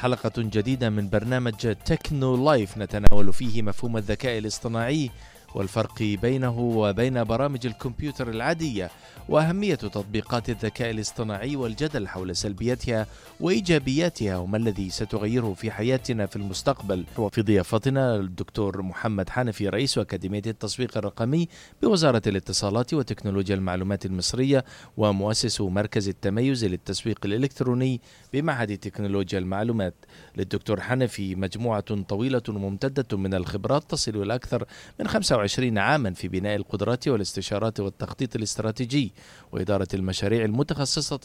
حلقة جديدة من برنامج تكنو لايف نتناول فيه مفهوم الذكاء الاصطناعي. والفرق بينه وبين برامج الكمبيوتر العادية وأهمية تطبيقات الذكاء الاصطناعي والجدل حول سلبياتها وإيجابياتها وما الذي ستغيره في حياتنا في المستقبل. وفي ضيافتنا الدكتور محمد حنفي رئيس أكاديمية التسويق الرقمي بوزارة الاتصالات وتكنولوجيا المعلومات المصرية ومؤسس مركز التميز للتسويق الإلكتروني بمعهد تكنولوجيا المعلومات. للدكتور حنفي مجموعة طويلة وممتدة من الخبرات تصل إلى أكثر من 25 عاما في بناء القدرات والاستشارات والتخطيط الاستراتيجي وإدارة المشاريع المتخصصة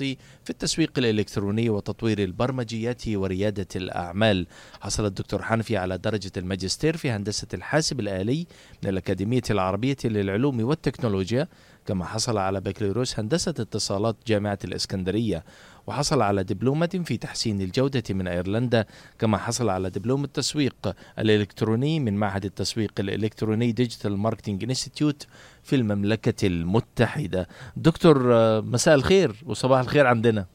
في التسويق الإلكتروني وتطوير البرمجيات وريادة الأعمال. حصل الدكتور حنفي على درجة الماجستير في هندسة الحاسب الآلي من الأكاديمية العربية للعلوم والتكنولوجيا كما حصل على بكالوريوس هندسة اتصالات جامعة الإسكندرية. وحصل على دبلومة في تحسين الجودة من أيرلندا كما حصل على دبلوم التسويق الإلكتروني من معهد التسويق الإلكتروني Digital Marketing Institute في المملكة المتحدة. دكتور مساء الخير وصباح الخير عندنا.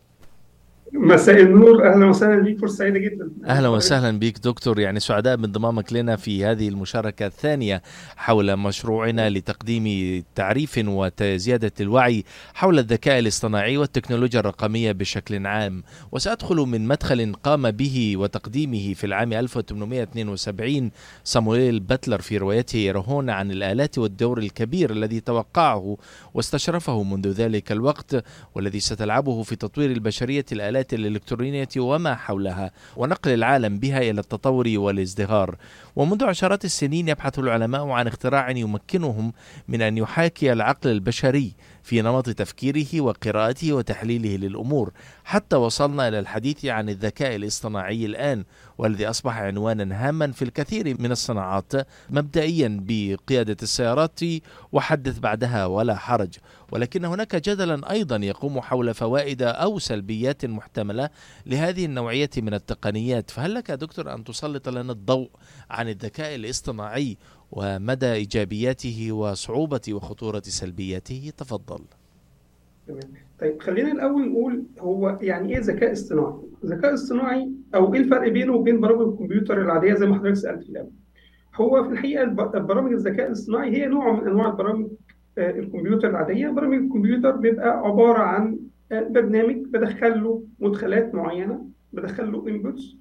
مساء النور أهلا وسهلا بيك فرصة سعيدة جدا. أهلا وسهلا بك دكتور. يعني سعداء بانضمامك لنا في هذه المشاركة الثانية حول مشروعنا لتقديم تعريف وزيادة الوعي حول الذكاء الاصطناعي والتكنولوجيا الرقمية بشكل عام. وسأدخل من مدخل قام به وتقديمه في العام 1872 صامويل باتلر في روايته يرهون عن الآلات والدور الكبير الذي توقعه واستشرفه منذ ذلك الوقت والذي ستلعبه في تطوير البشرية الآلات الآلات الإلكترونية وما حولها ونقل العالم بها إلى التطور والازدهار. ومنذ عشرات السنين يبحث العلماء عن اختراع يمكنهم من أن يحاكي العقل البشري في نمط تفكيره وقراءته وتحليله للأمور. حتى وصلنا إلى الحديث عن الذكاء الاصطناعي الآن والذي أصبح عنوانا هاما في الكثير من الصناعات مبدئيا بقيادة السيارات وحدث بعدها ولا حرج. ولكن هناك جدلا أيضا يقوم حول فوائد أو سلبيات محتملة لهذه النوعية من التقنيات. فهل لك دكتور أن تسلط لنا الضوء عن الذكاء الاصطناعي ومدى إيجابياته وصعوبة وخطورة سلبياته. تفضل. تمام طيب خلينا الأول نقول هو يعني إيه ذكاء اصطناعي؟ ذكاء اصطناعي أو إيه الفرق بينه وبين برامج الكمبيوتر العادية زي ما حضرتك سألت في الأول هو في الحقيقة برامج الذكاء الاصطناعي هي نوع من أنواع البرامج الكمبيوتر العادية. برامج الكمبيوتر بيبقى عبارة عن برنامج بدخل له مدخلات معينة بدخل له inputs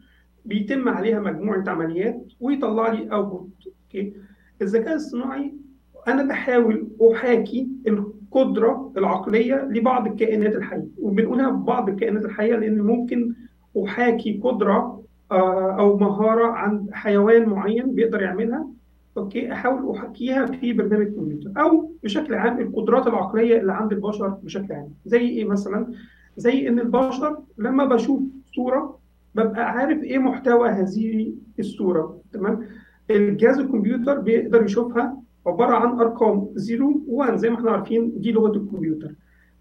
بيتم عليها مجموعة عمليات ويطلع لي output okay الذكاء الصناعي أنا بحاول أحاكي القدرة العقلية لبعض الكائنات الحية وبنقولها بعض الكائنات الحية لأن ممكن أحاكي قدرة أو مهارة عند حيوان معين بيقدر يعملها. okay أحاول أحاكيها في برنامج كمبيوتر أو بشكل عام القدرات العقلية اللي عند البشر بشكل عام. زي إيه مثلا؟ زي إن البشر لما بشوف صورة ببقى عارف إيه محتوى هذه الصورة تمام؟ الجهاز الكمبيوتر بيقدر يشوفها عبارة عن أرقام 0 و1 زي ما إحنا عارفين دي لغة الكمبيوتر.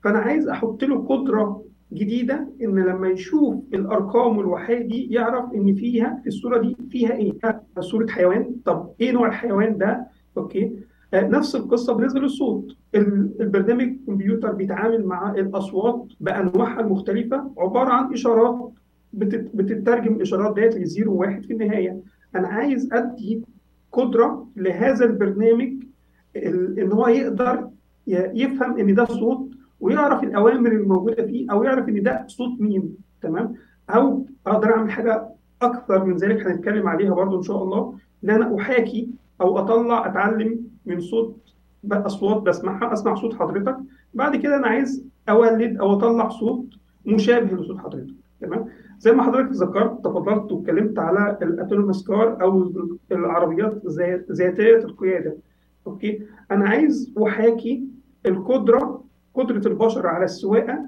فأنا عايز أحط له قدرة جديدة إن لما يشوف الأرقام والوحايد دي يعرف إن فيها في الصورة دي فيها إيه؟ صورة حيوان. طب إيه نوع الحيوان ده؟ أوكي. آه نفس القصة بالنسبة للصوت. البرنامج الكمبيوتر بيتعامل مع الأصوات بأنواعها المختلفة عبارة عن إشارات بتترجم الإشارات ديت لزيرو وواحد في النهاية. أنا عايز أدي قدرة لهذا البرنامج إن هو يقدر يفهم إن ده صوت ويعرف الأوامر الموجودة فيه أو يعرف إن ده صوت مين تمام؟ أو أقدر أعمل حاجة أكثر من ذلك هنتكلم عليها برضو إن شاء الله إن أنا أحاكي أو أطلع أتعلم من صوت أصوات بسمعها أسمع صوت حضرتك. بعد كده أنا عايز أولد أو أطلع صوت مشابه لصوت حضرتك تمام؟ زي ما حضرتك ذكرت تفضلت واتكلمت على ال autonomous car أو العربيات ذاتية القيادة. okay؟ أنا عايز أحاكي القدرة قدرة البشر على السواقة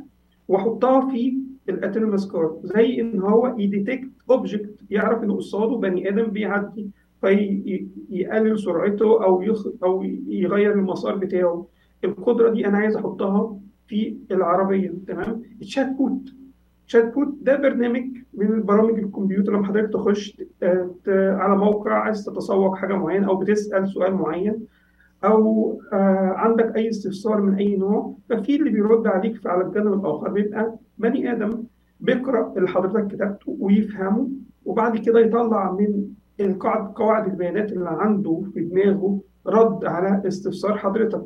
وأحطها في ال autonomous car زي إن هو ي detect object يعرف إن قصاده بني آدم بيعدي فيقلل سرعته أو يخ... أو يغير المسار بتاعه. القدرة دي أنا عايز أحطها في العربية تمام؟ ال chatbot chatbot ده برنامج من برامج الكمبيوتر لما حضرتك تخش على موقع عايز تتسوق حاجة معينة أو بتسأل سؤال معين أو عندك أي استفسار من أي نوع ففي اللي بيرد عليك على الجانب الآخر بيبقى بني آدم بيقرأ اللي حضرتك كتبته ويفهمه وبعد كده يطلع من القاعد قواعد البيانات اللي عنده في دماغه رد على استفسار حضرتك.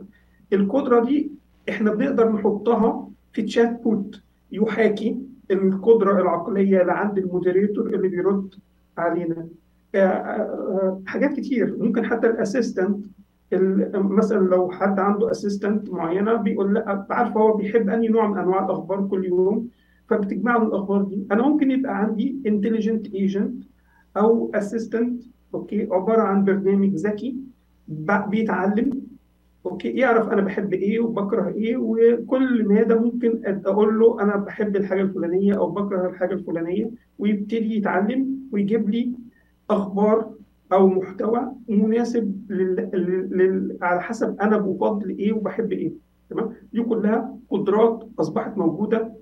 القدرة دي إحنا بنقدر نحطها في chatbot يحاكي القدرة العقلية اللي عند ال moderator اللي بيرد علينا. آه، آه، آه، حاجات كتير. ممكن حتى ال assistant مثلا لو حد عنده assistant معينة بيقول لأ عارفه هو بيحب أنهي نوع من أنواع الأخبار كل يوم فبتجمع له الأخبار دي. أنا ممكن يبقى عندي intelligent agent أو assistant okay عبارة عن برنامج ذكي بيتعلم okay يعرف أنا بحب إيه وبكره إيه وكل ماده ممكن أقول له أنا بحب الحاجة الفلانية أو بكره الحاجة الفلانية ويبتدي يتعلم ويجيب لي أخبار أو محتوى مناسب لل... لل... على حسب أنا بفضل إيه وبحب إيه تمام؟ دي كلها قدرات أصبحت موجودة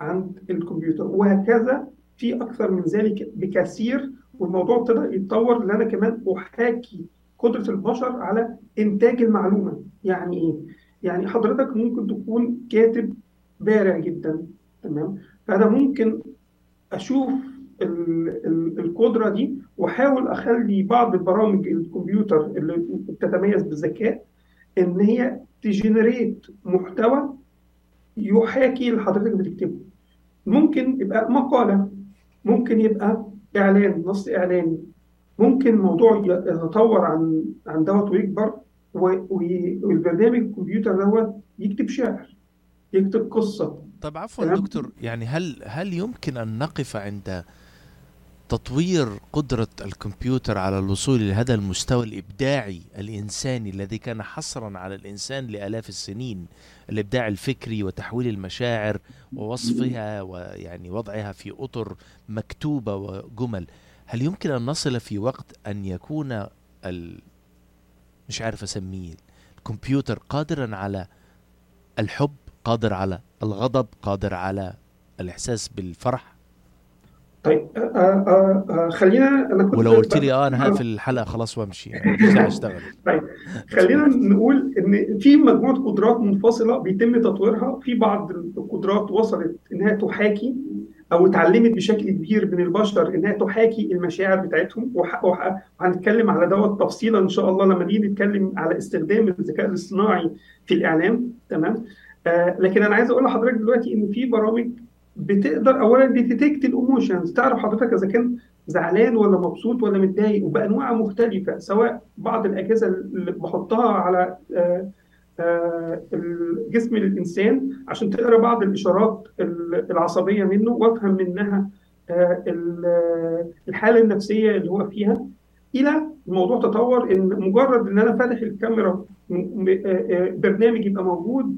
عند الكمبيوتر وهكذا في أكثر من ذلك بكثير والموضوع ابتدى يتطور ان أنا كمان أحاكي قدرة البشر على إنتاج المعلومة. يعني إيه؟ يعني حضرتك ممكن تكون كاتب بارع جدا تمام؟ فأنا ممكن أشوف القدرة دي وأحاول أخلي بعض البرامج الكمبيوتر اللي بتتميز بالذكاء إن هي تجنريت محتوى يحاكي اللي حضرتك بتكتبه. ممكن يبقى مقالة ممكن يبقى إعلان نص إعلاني. ممكن الموضوع يتطور عن عن دوت ويكبر والبرنامج الكمبيوتر دوت يكتب شعر يكتب قصة. طب عفوا دكتور يعني هل هل يمكن أن نقف عند تطوير قدرة الكمبيوتر على الوصول لهذا المستوى الإبداعي الإنساني الذي كان حصرا على الإنسان لآلاف السنين؟ الإبداع الفكري وتحويل المشاعر ووصفها ويعني وضعها في أطر مكتوبة وجمل. هل يمكن أن نصل في وقت أن يكون ال... مش عارف أسميه الكمبيوتر قادرا على الحب قادر على الغضب قادر على الإحساس بالفرح؟ طيب آه آه آه خلينا أنا كنت ولو قلت لي آه أنا هقفل الحلقة خلاص وأمشي يعني أشتغل. طيب خلينا نقول إن في مجموعة قدرات منفصلة بيتم تطويرها في بعض القدرات وصلت إنها تحاكي أو اتعلمت بشكل كبير من البشر إنها تحاكي المشاعر بتاعتهم. وهنتكلم على دوت تفصيلا إن شاء الله لما نيجي نتكلم على استخدام الذكاء الاصطناعي في الإعلام. تمام؟ آه لكن أنا عايز أقول لحضرتك دلوقتي إن في برامج بتقدر اولا detect ال emotions تعرف حضرتك إذا كان زعلان ولا مبسوط ولا متضايق وبأنواع مختلفة سواء بعض الأجهزة اللي بحطها على آه، جسم الإنسان عشان تقرأ بعض الإشارات العصبية منه وأفهم منها آه، الحالة النفسية اللي هو فيها. إلى الموضوع تطور إن مجرد إن أنا فاتح الكاميرا برنامج يبقى موجود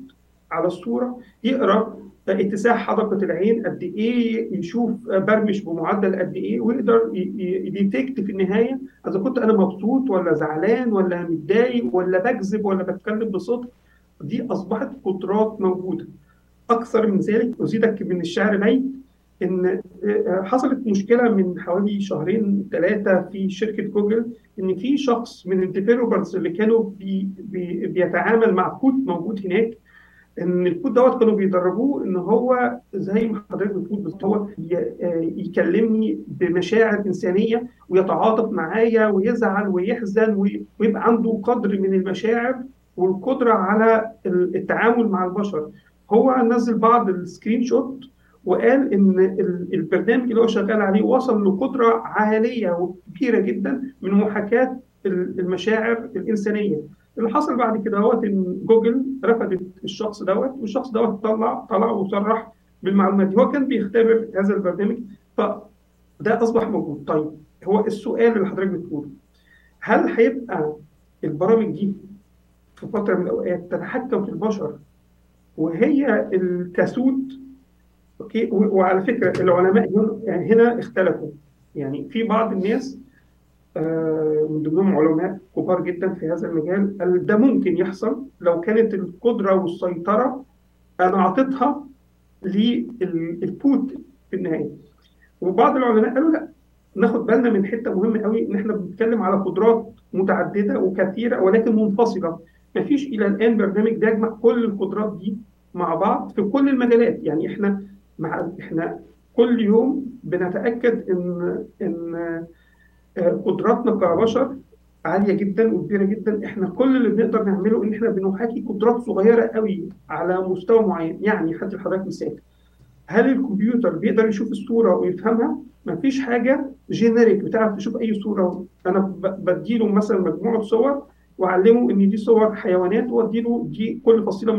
على الصورة يقرأ اتساع حدقة العين قد إيه يشوف برمش بمعدل قد إيه ويقدر ي detect في النهاية إذا كنت أنا مبسوط ولا زعلان ولا متضايق ولا بكذب ولا بتكلم بصدق. دي أصبحت قدرات موجودة. أكثر من ذلك أزيدك من الشعر بيت إن حصلت مشكلة من حوالي شهرين ثلاثة في شركة جوجل إن في شخص من ال developers اللي كانوا بي بي بيتعامل مع كود موجود هناك إن الكود دوت كانوا بيدربوه إن هو زي ما حضرتك بتقول بس هو يكلمني بمشاعر إنسانية ويتعاطف معايا ويزعل ويحزن ويبقى عنده قدر من المشاعر والقدرة على التعامل مع البشر. هو نزل بعض ال screenshot وقال إن البرنامج اللي هو شغال عليه وصل لقدرة عالية وكبيرة جدا من محاكاة المشاعر الإنسانية. اللي حصل بعد كده هو إن جوجل رفضت الشخص دوت والشخص دوت طلع طلع وصرح بالمعلومات دي. هو كان بيختبر هذا البرنامج فده أصبح موجود. طيب هو السؤال اللي حضرتك بتقوله هل هيبقى البرامج دي في فترة من الأوقات تتحكم في البشر وهي اللي تسود؟ okay وعلى فكرة العلماء هنا اختلفوا. يعني في بعض الناس من ضمنهم علماء كبار جدا في هذا المجال. قال ده ممكن يحصل لو كانت القدرة والسيطرة أنا أعطيتها للبوت في النهاية. وبعض العلماء قالوا لا ناخد بالنا من حتة مهمة قوي إن إحنا بنتكلم على قدرات متعددة وكثيرة ولكن منفصلة. ما فيش إلى الآن برنامج بيجمع كل القدرات دي مع بعض في كل المجالات. يعني إحنا مع إحنا كل يوم بنتأكد إن إن آه، قدراتنا كبشر عالية جدا وكبيرة جدا. إحنا كل اللي بنقدر نعمله إن إحنا بنحاكي قدرات صغيرة قوي على مستوى معين. يعني هدي لحضرتك مثال. هل الكمبيوتر بيقدر يشوف الصورة ويفهمها؟ مفيش حاجة جينيريك بتعرف تشوف أي صورة. أنا بديله مثلا مجموعة صور وأعلمه إن دي صور حيوانات وأديله دي كل فصيلة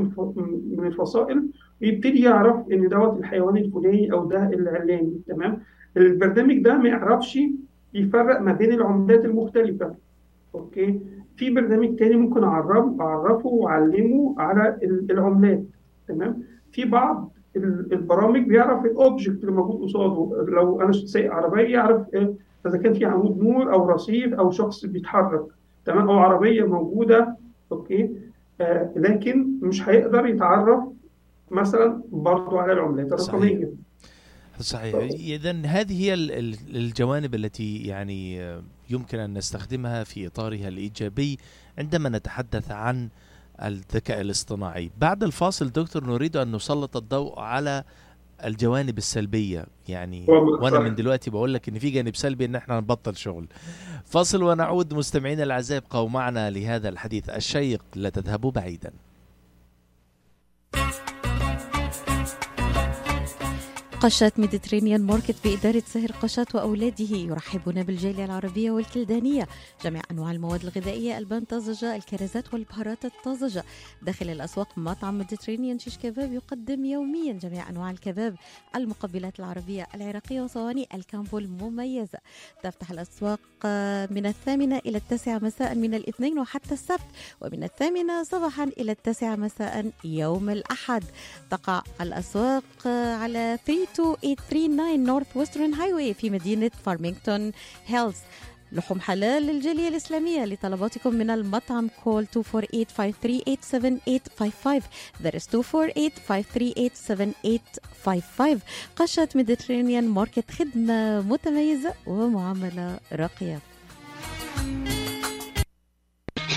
من الفصائل ويبتدي يعرف إن دوت الحيوان الفلاني أو ده العلاني. تمام؟ البرنامج ده ما يعرفش يفرق ما بين العملات المختلفة. okay؟ في برنامج تاني ممكن اعرف أعرفه وأعلمه على ال- العملات. تمام؟ في بعض ال- البرامج بيعرف ال object اللي موجود قصاده. لو أنا سايق عربية يعرف آه، إذا كان في عمود نور أو رصيف أو شخص بيتحرك. تمام؟ أو عربية موجودة. okay؟ آه لكن مش هيقدر يتعرف مثلا برضه على العملات. الرقميه صحيح. اذا هذه هي ال- ال- الجوانب التي يعني يمكن أن نستخدمها في إطارها الإيجابي عندما نتحدث عن الذكاء الاصطناعي. بعد الفاصل دكتور نريد أن نسلط الضوء على الجوانب السلبية. يعني وأنا. من دلوقتي بقول لك إن في جانب سلبي إن إحنا نبطل شغل. فاصل ونعود مستمعينا الأعزاء ابقوا معنا لهذا الحديث الشيق. لا تذهبوا بعيدا. قشات Mediterranean Market بإدارة سهر قشات وأولاده يرحبون بالجالية العربية والكلدانية. جميع أنواع المواد الغذائية ألبان طازجة الكرزات والبهارات الطازجة. داخل الأسواق مطعم Mediterranean شيش كباب يقدم يوميا جميع أنواع الكباب المقبلات العربية العراقية وصواني ال combo المميزة تفتح الأسواق آه، من الثامنة إلى التاسعة مساء من الاثنين وحتى السبت ومن الثامنة صباحا إلى التاسعة مساء يوم الأحد. تقع الأسواق آه، على 2839 نورث وسترن هايواي في مدينة فارمينغتون هيلز لحوم حلال للجالية الإسلامية لطلباتكم من المطعم كول 248-538-7855 that 248-538-7855 قشة ميديترينيان ماركت خدمة متميزة ومعاملة راقية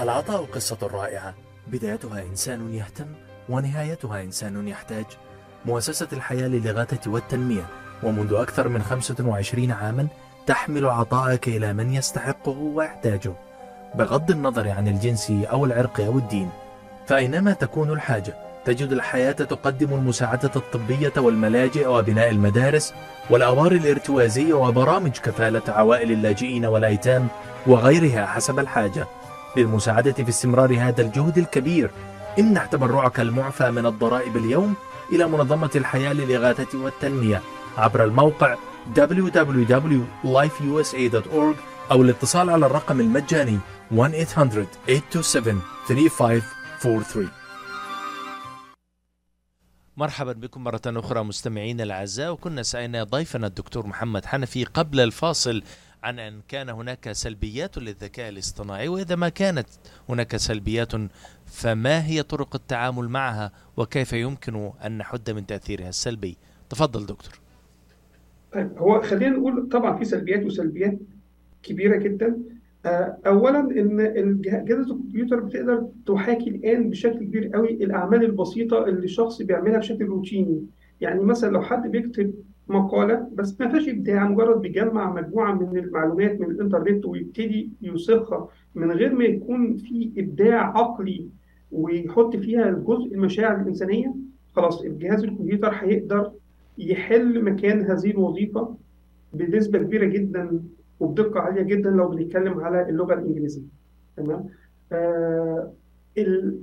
العطاء قصة رائعة. بدايتها إنسان يهتم ونهايتها إنسان يحتاج. مؤسسة الحياة للإغاثة والتنمية ومنذ أكثر من 25 عاما تحمل عطاءك إلى من يستحقه ويحتاجه. بغض النظر عن الجنس أو العرق أو الدين فأينما تكون الحاجة تجد الحياة تقدم المساعدة الطبية والملاجئ وبناء المدارس والأوار الارتوازية وبرامج كفالة عوائل اللاجئين والأيتام وغيرها حسب الحاجة. للمساعدة في استمرار هذا الجهد الكبير. امنح تبرعك المعفى من الضرائب اليوم إلى منظمة الحياة للإغاثة والتنمية. عبر الموقع www.lifeusa.org أو الاتصال على الرقم المجاني 1-800-827-3543 مرحبا بكم مرة أخرى مستمعينا الأعزاء وكنا سألنا ضيفنا الدكتور محمد حنفي قبل الفاصل عن أن كان هناك سلبيات للذكاء الاصطناعي وإذا ما كانت هناك سلبيات فما هي طرق التعامل معها؟ وكيف يمكن أن نحد من تأثيرها السلبي؟ تفضل دكتور. طيب هو خلينا نقول طبعا في سلبيات وسلبيات كبيرة جدا. آه، اولا إن جهاز الكمبيوتر بتقدر تحاكي الآن بشكل كبير قوي الأعمال البسيطة اللي الشخص بيعملها بشكل روتيني. يعني مثلا لو حد بيكتب مقالة بس ما فيهاش ابداع مجرد بيجمع مجموعة من المعلومات من الإنترنت ويبتدي يوثقها من غير ما يكون في إبداع عقلي ويحط فيها الجزء المشاعر الإنسانية خلاص الجهاز الكمبيوتر هيقدر يحل مكان هذه الوظيفة بنسبة كبيرة جدا وبدقة عالية جدا لو بنتكلم على اللغة الإنجليزية. تمام؟ آه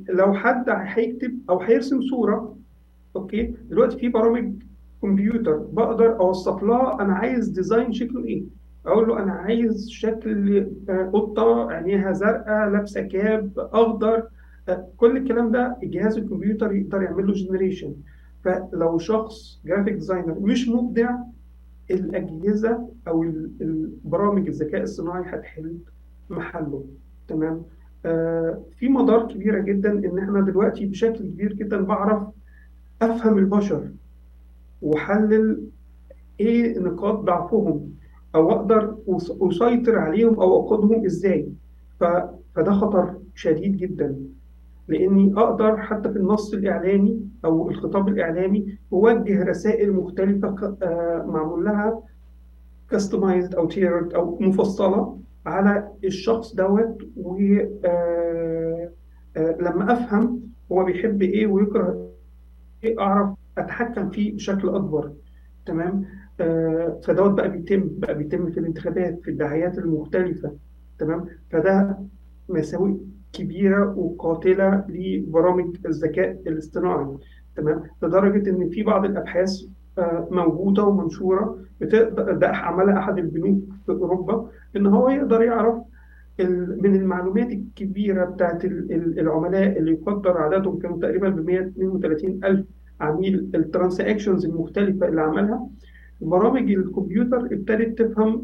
لو حد هيكتب أو هيرسم صورة okay؟ دلوقتي في برامج كمبيوتر بقدر أوصف لها أنا عايز design شكله إيه. أقول له أنا عايز شكل آه، قطة عينيها زرقاء لابسة cap أخضر آه، كل الكلام ده جهاز الكمبيوتر يقدر يعمل له generation فلو شخص graphic designer مش مبدع الأجهزة أو ال- البرامج الذكاء الصناعي هتحل محله. تمام؟ آه في مدار كبيرة جدا إن إحنا دلوقتي بشكل كبير جدا بعرف أفهم البشر. وأحلل إيه نقاط ضعفهم أو أقدر أس- أسيطر عليهم أو أقودهم إزاي. ف... فده خطر شديد جدا. لأني أقدر حتى في النص الإعلامي أو الخطاب الإعلامي أوجه رسائل مختلفة آه، معمول لها كاستمايزد أو تيرد أو مفصلة على الشخص دوت ولما أفهم هو بيحب إيه ويكره إيه أعرف أتحكم فيه بشكل أكبر تمام؟ آه، فدوت بقى بيتم بقى بيتم في الانتخابات في الدعايات المختلفة تمام؟ فده مساوئ كبيرة وقاتلة لبرامج الذكاء الاصطناعي تمام؟ لدرجة إن في بعض الأبحاث آه، موجودة ومنشورة بتقدر ده عملها أحد البنوك في أوروبا إن هو يقدر يعرف من المعلومات الكبيرة بتاعت ال- ال- العملاء اللي يقدر عددهم كانوا تقريبا ب 132 ألف عميل الترانزاكشنز المختلفة اللي عملها. برامج الكمبيوتر ابتدت تفهم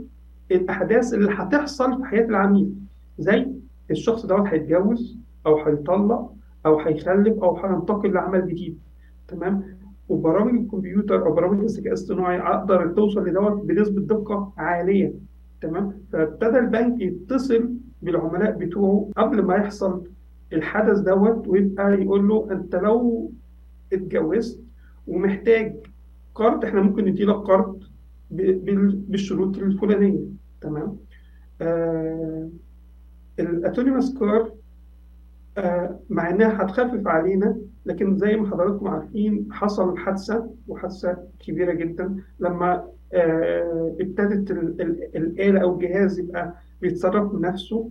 الأحداث اللي هتحصل في حياة العميل زي الشخص دوت هيتجوز أو هيطلق أو هيخلف أو هينتقل لعمل جديد. تمام؟ وبرامج الكمبيوتر أو برامج الذكاء الاصطناعي أقدر توصل لدوت بنسبة دقة عالية. تمام؟ فابتدى البنك يتصل بالعملاء بتوعه قبل ما يحصل الحدث دوت ويبقى يقول له أنت لو اتجوزت ومحتاج قرض إحنا ممكن نديلك قرض ب- بال- بالشروط الفلانية. تمام؟ آه الاتونيموس كار آه مع إنها هتخفف علينا لكن زي ما حضراتكم عارفين حصل حادثة وحادثة كبيرة جدا. لما آه ابتدت ال- ال- الآلة أو الجهاز يبقى بيتصرف بنفسه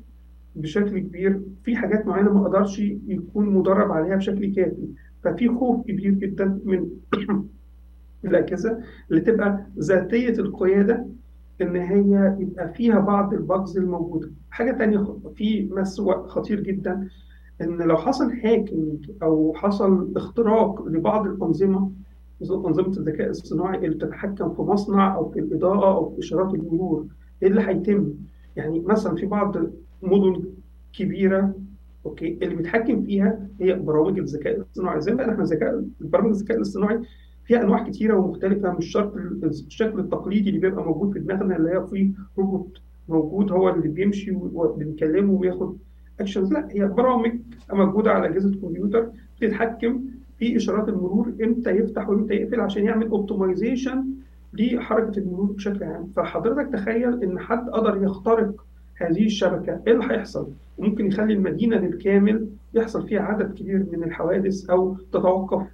بشكل كبير. في حاجات معينة ما قدرش يكون مدرب عليها بشكل كافي. ففي خوف كبير جدا من الأجهزة اللي تبقى ذاتية القيادة إن هي يبقى فيها بعض ال bugs الموجودة. حاجة تانية في مساوئ خطير جدا إن لو حصل hacking أو حصل اختراق لبعض الأنظمة أنظمة الذكاء الصناعي اللي بتتحكم في مصنع أو في الإضاءة أو في إشارات المرور إيه اللي هيتم؟ يعني مثلا في بعض مدن كبيرة okay؟ اللي بيتحكم فيها هي برامج الذكاء الاصطناعي. زي ما إحنا ذكاء برامج الذكاء الاصطناعي فيها أنواع كتيرة ومختلفة مش شرط ال- الشكل التقليدي اللي بيبقى موجود في دماغنا اللي هي فيه روبوت موجود هو اللي بيمشي وبنكلمه وياخد actions لا هي برامج موجودة على أجهزة كمبيوتر بتتحكم في إشارات المرور إمتى يفتح وإمتى يقفل عشان يعمل optimization لحركة المرور بشكل عام. فحضرتك تخيل إن حد قدر يخترق هذه الشبكة إيه اللي هيحصل؟ ممكن يخلي المدينة بالكامل يحصل فيها عدد كبير من الحوادث أو تتوقف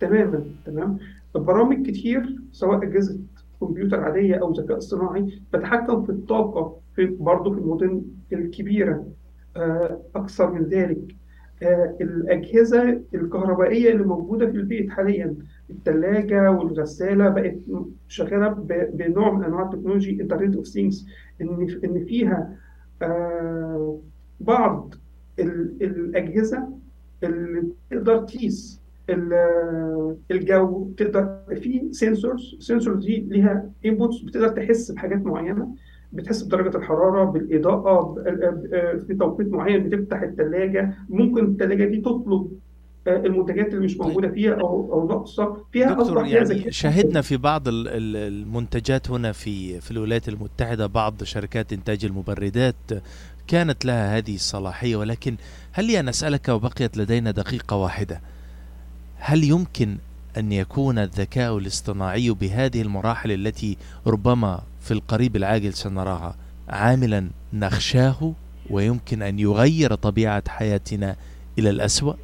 تماما تمام؟ برامج كتير سواء أجهزة كمبيوتر عادية أو ذكاء اصطناعي بتتحكم في الطاقة في برضه في المدن الكبيرة. آه، أكثر من ذلك آه، الأجهزة الكهربائية اللي موجودة في البيت حاليا الثلاجه والغسالة بقت شغالة بنوع من أنواع التكنولوجي Internet of Things ان إن فيها بعض ال- الأجهزة اللي تقدر تقيس ال- الجو تقدر في sensors sensors دي ليها inputs بتقدر تحس بحاجات معينة بتحس بدرجة الحرارة بالإضاءة ب- ب- في توقيت معين بتفتح الثلاجه ممكن الثلاجه دي تطلب آه، المنتجات اللي مش موجودة فيها أو أو ناقصة فيها دكتور فيها يعني ذكاء شاهدنا في بعض ال- ال- المنتجات هنا في في الولايات المتحدة بعض شركات إنتاج المبردات كانت لها هذه الصلاحية ولكن هل لي أن أسألك وبقيت لدينا دقيقة واحدة هل يمكن أن يكون الذكاء الاصطناعي بهذه المراحل التي ربما في القريب العاجل سنراها عاملا نخشاه ويمكن أن يغير طبيعة حياتنا إلى الأسوأ؟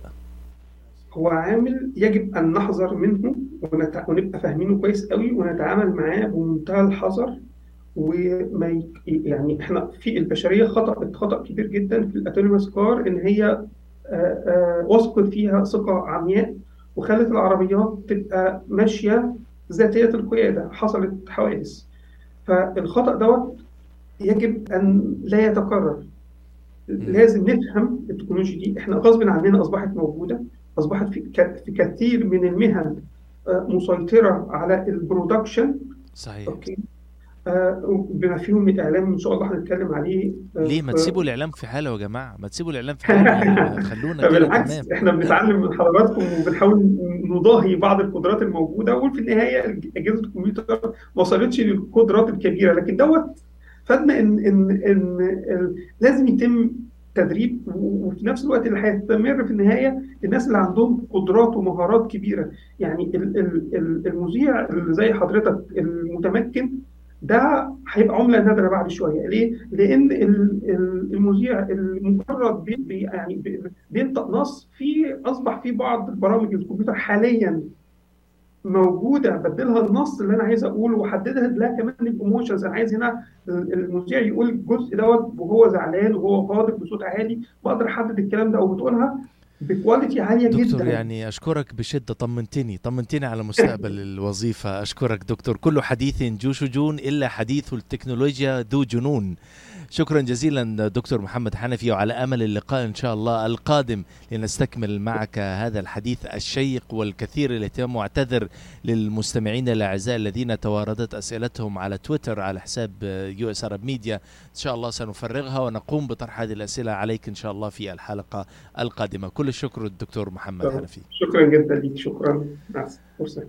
هو عامل يجب أن نحذر منه ونت... ونبقى فاهمينه كويس قوي ونتعامل معاه بمنتهى الحذر وما ي... يعني إحنا في البشرية خطا خطأ كبير جدا في الاتونيموس كار إن هي وثقت فيها ثقة عمياء وخلت العربيات تبقى ماشية ذاتية القيادة حصلت حوادث. فالخطأ دوت يجب أن لا يتكرر. لازم نفهم التكنولوجيا دي. إحنا غصب عننا أصبحت موجودة. أصبحت في في كثير من المهن آه، مسيطرة على ال production صحيح. okay. آه، بما فيهم الإعلام إن شاء الله هنتكلم عليه. آه، ليه؟ ما تسيبوا الإعلام في حاله يا جماعة. ما تسيبوا الإعلام في حاله خلونا كده بالعكس تمام. إحنا بنتعلم من حضراتكم وبنحاول نضاهي بعض القدرات الموجودة. وفي النهاية أجهزة الكمبيوتر ما وصلتش للقدرات الكبيرة لكن دوت فادنا إن إن إن لازم يتم تدريب وفي نفس الوقت اللي هيستمر في النهاية الناس اللي عندهم قدرات ومهارات كبيرة يعني ال- ال- ال- المذيع اللي زي حضرتك المتمكن ده هيبقى عملة نادرة بعد شوية ليه؟ لأن ال- ال- المذيع المجرد بي يعني بي- بينطق نص في أصبح في بعض برامج الكمبيوتر حاليا موجودة بدلها النص اللي أنا عايز أقوله واحددها لها كمان ال emotions أنا عايز هنا المذيع يقول الجزء دوت وهو زعلان وهو غاضب بصوت عالي بقدر أحدد الكلام ده وبتقولها ب quality عالية دكتور جدا. يعني أشكرك بشدة. طمنتني طمنتني على مستقبل الوظيفة. أشكرك دكتور. كل حديث ذو شجون إلا حديث التكنولوجيا ذو جنون. شكرا جزيلا دكتور محمد حنفي وعلى أمل اللقاء إن شاء الله القادم لنستكمل معك هذا الحديث الشيق والكثير الاهتمام واعتذر للمستمعين الأعزاء الذين تواردت أسئلتهم على تويتر على حساب US Arab Media إن شاء الله سنفرغها ونقوم بطرح هذه الأسئلة عليك إن شاء الله في الحلقة القادمة. كل الشكر الدكتور محمد. حنفي. شكرا جدا ليك. شكرا. مع. فرصة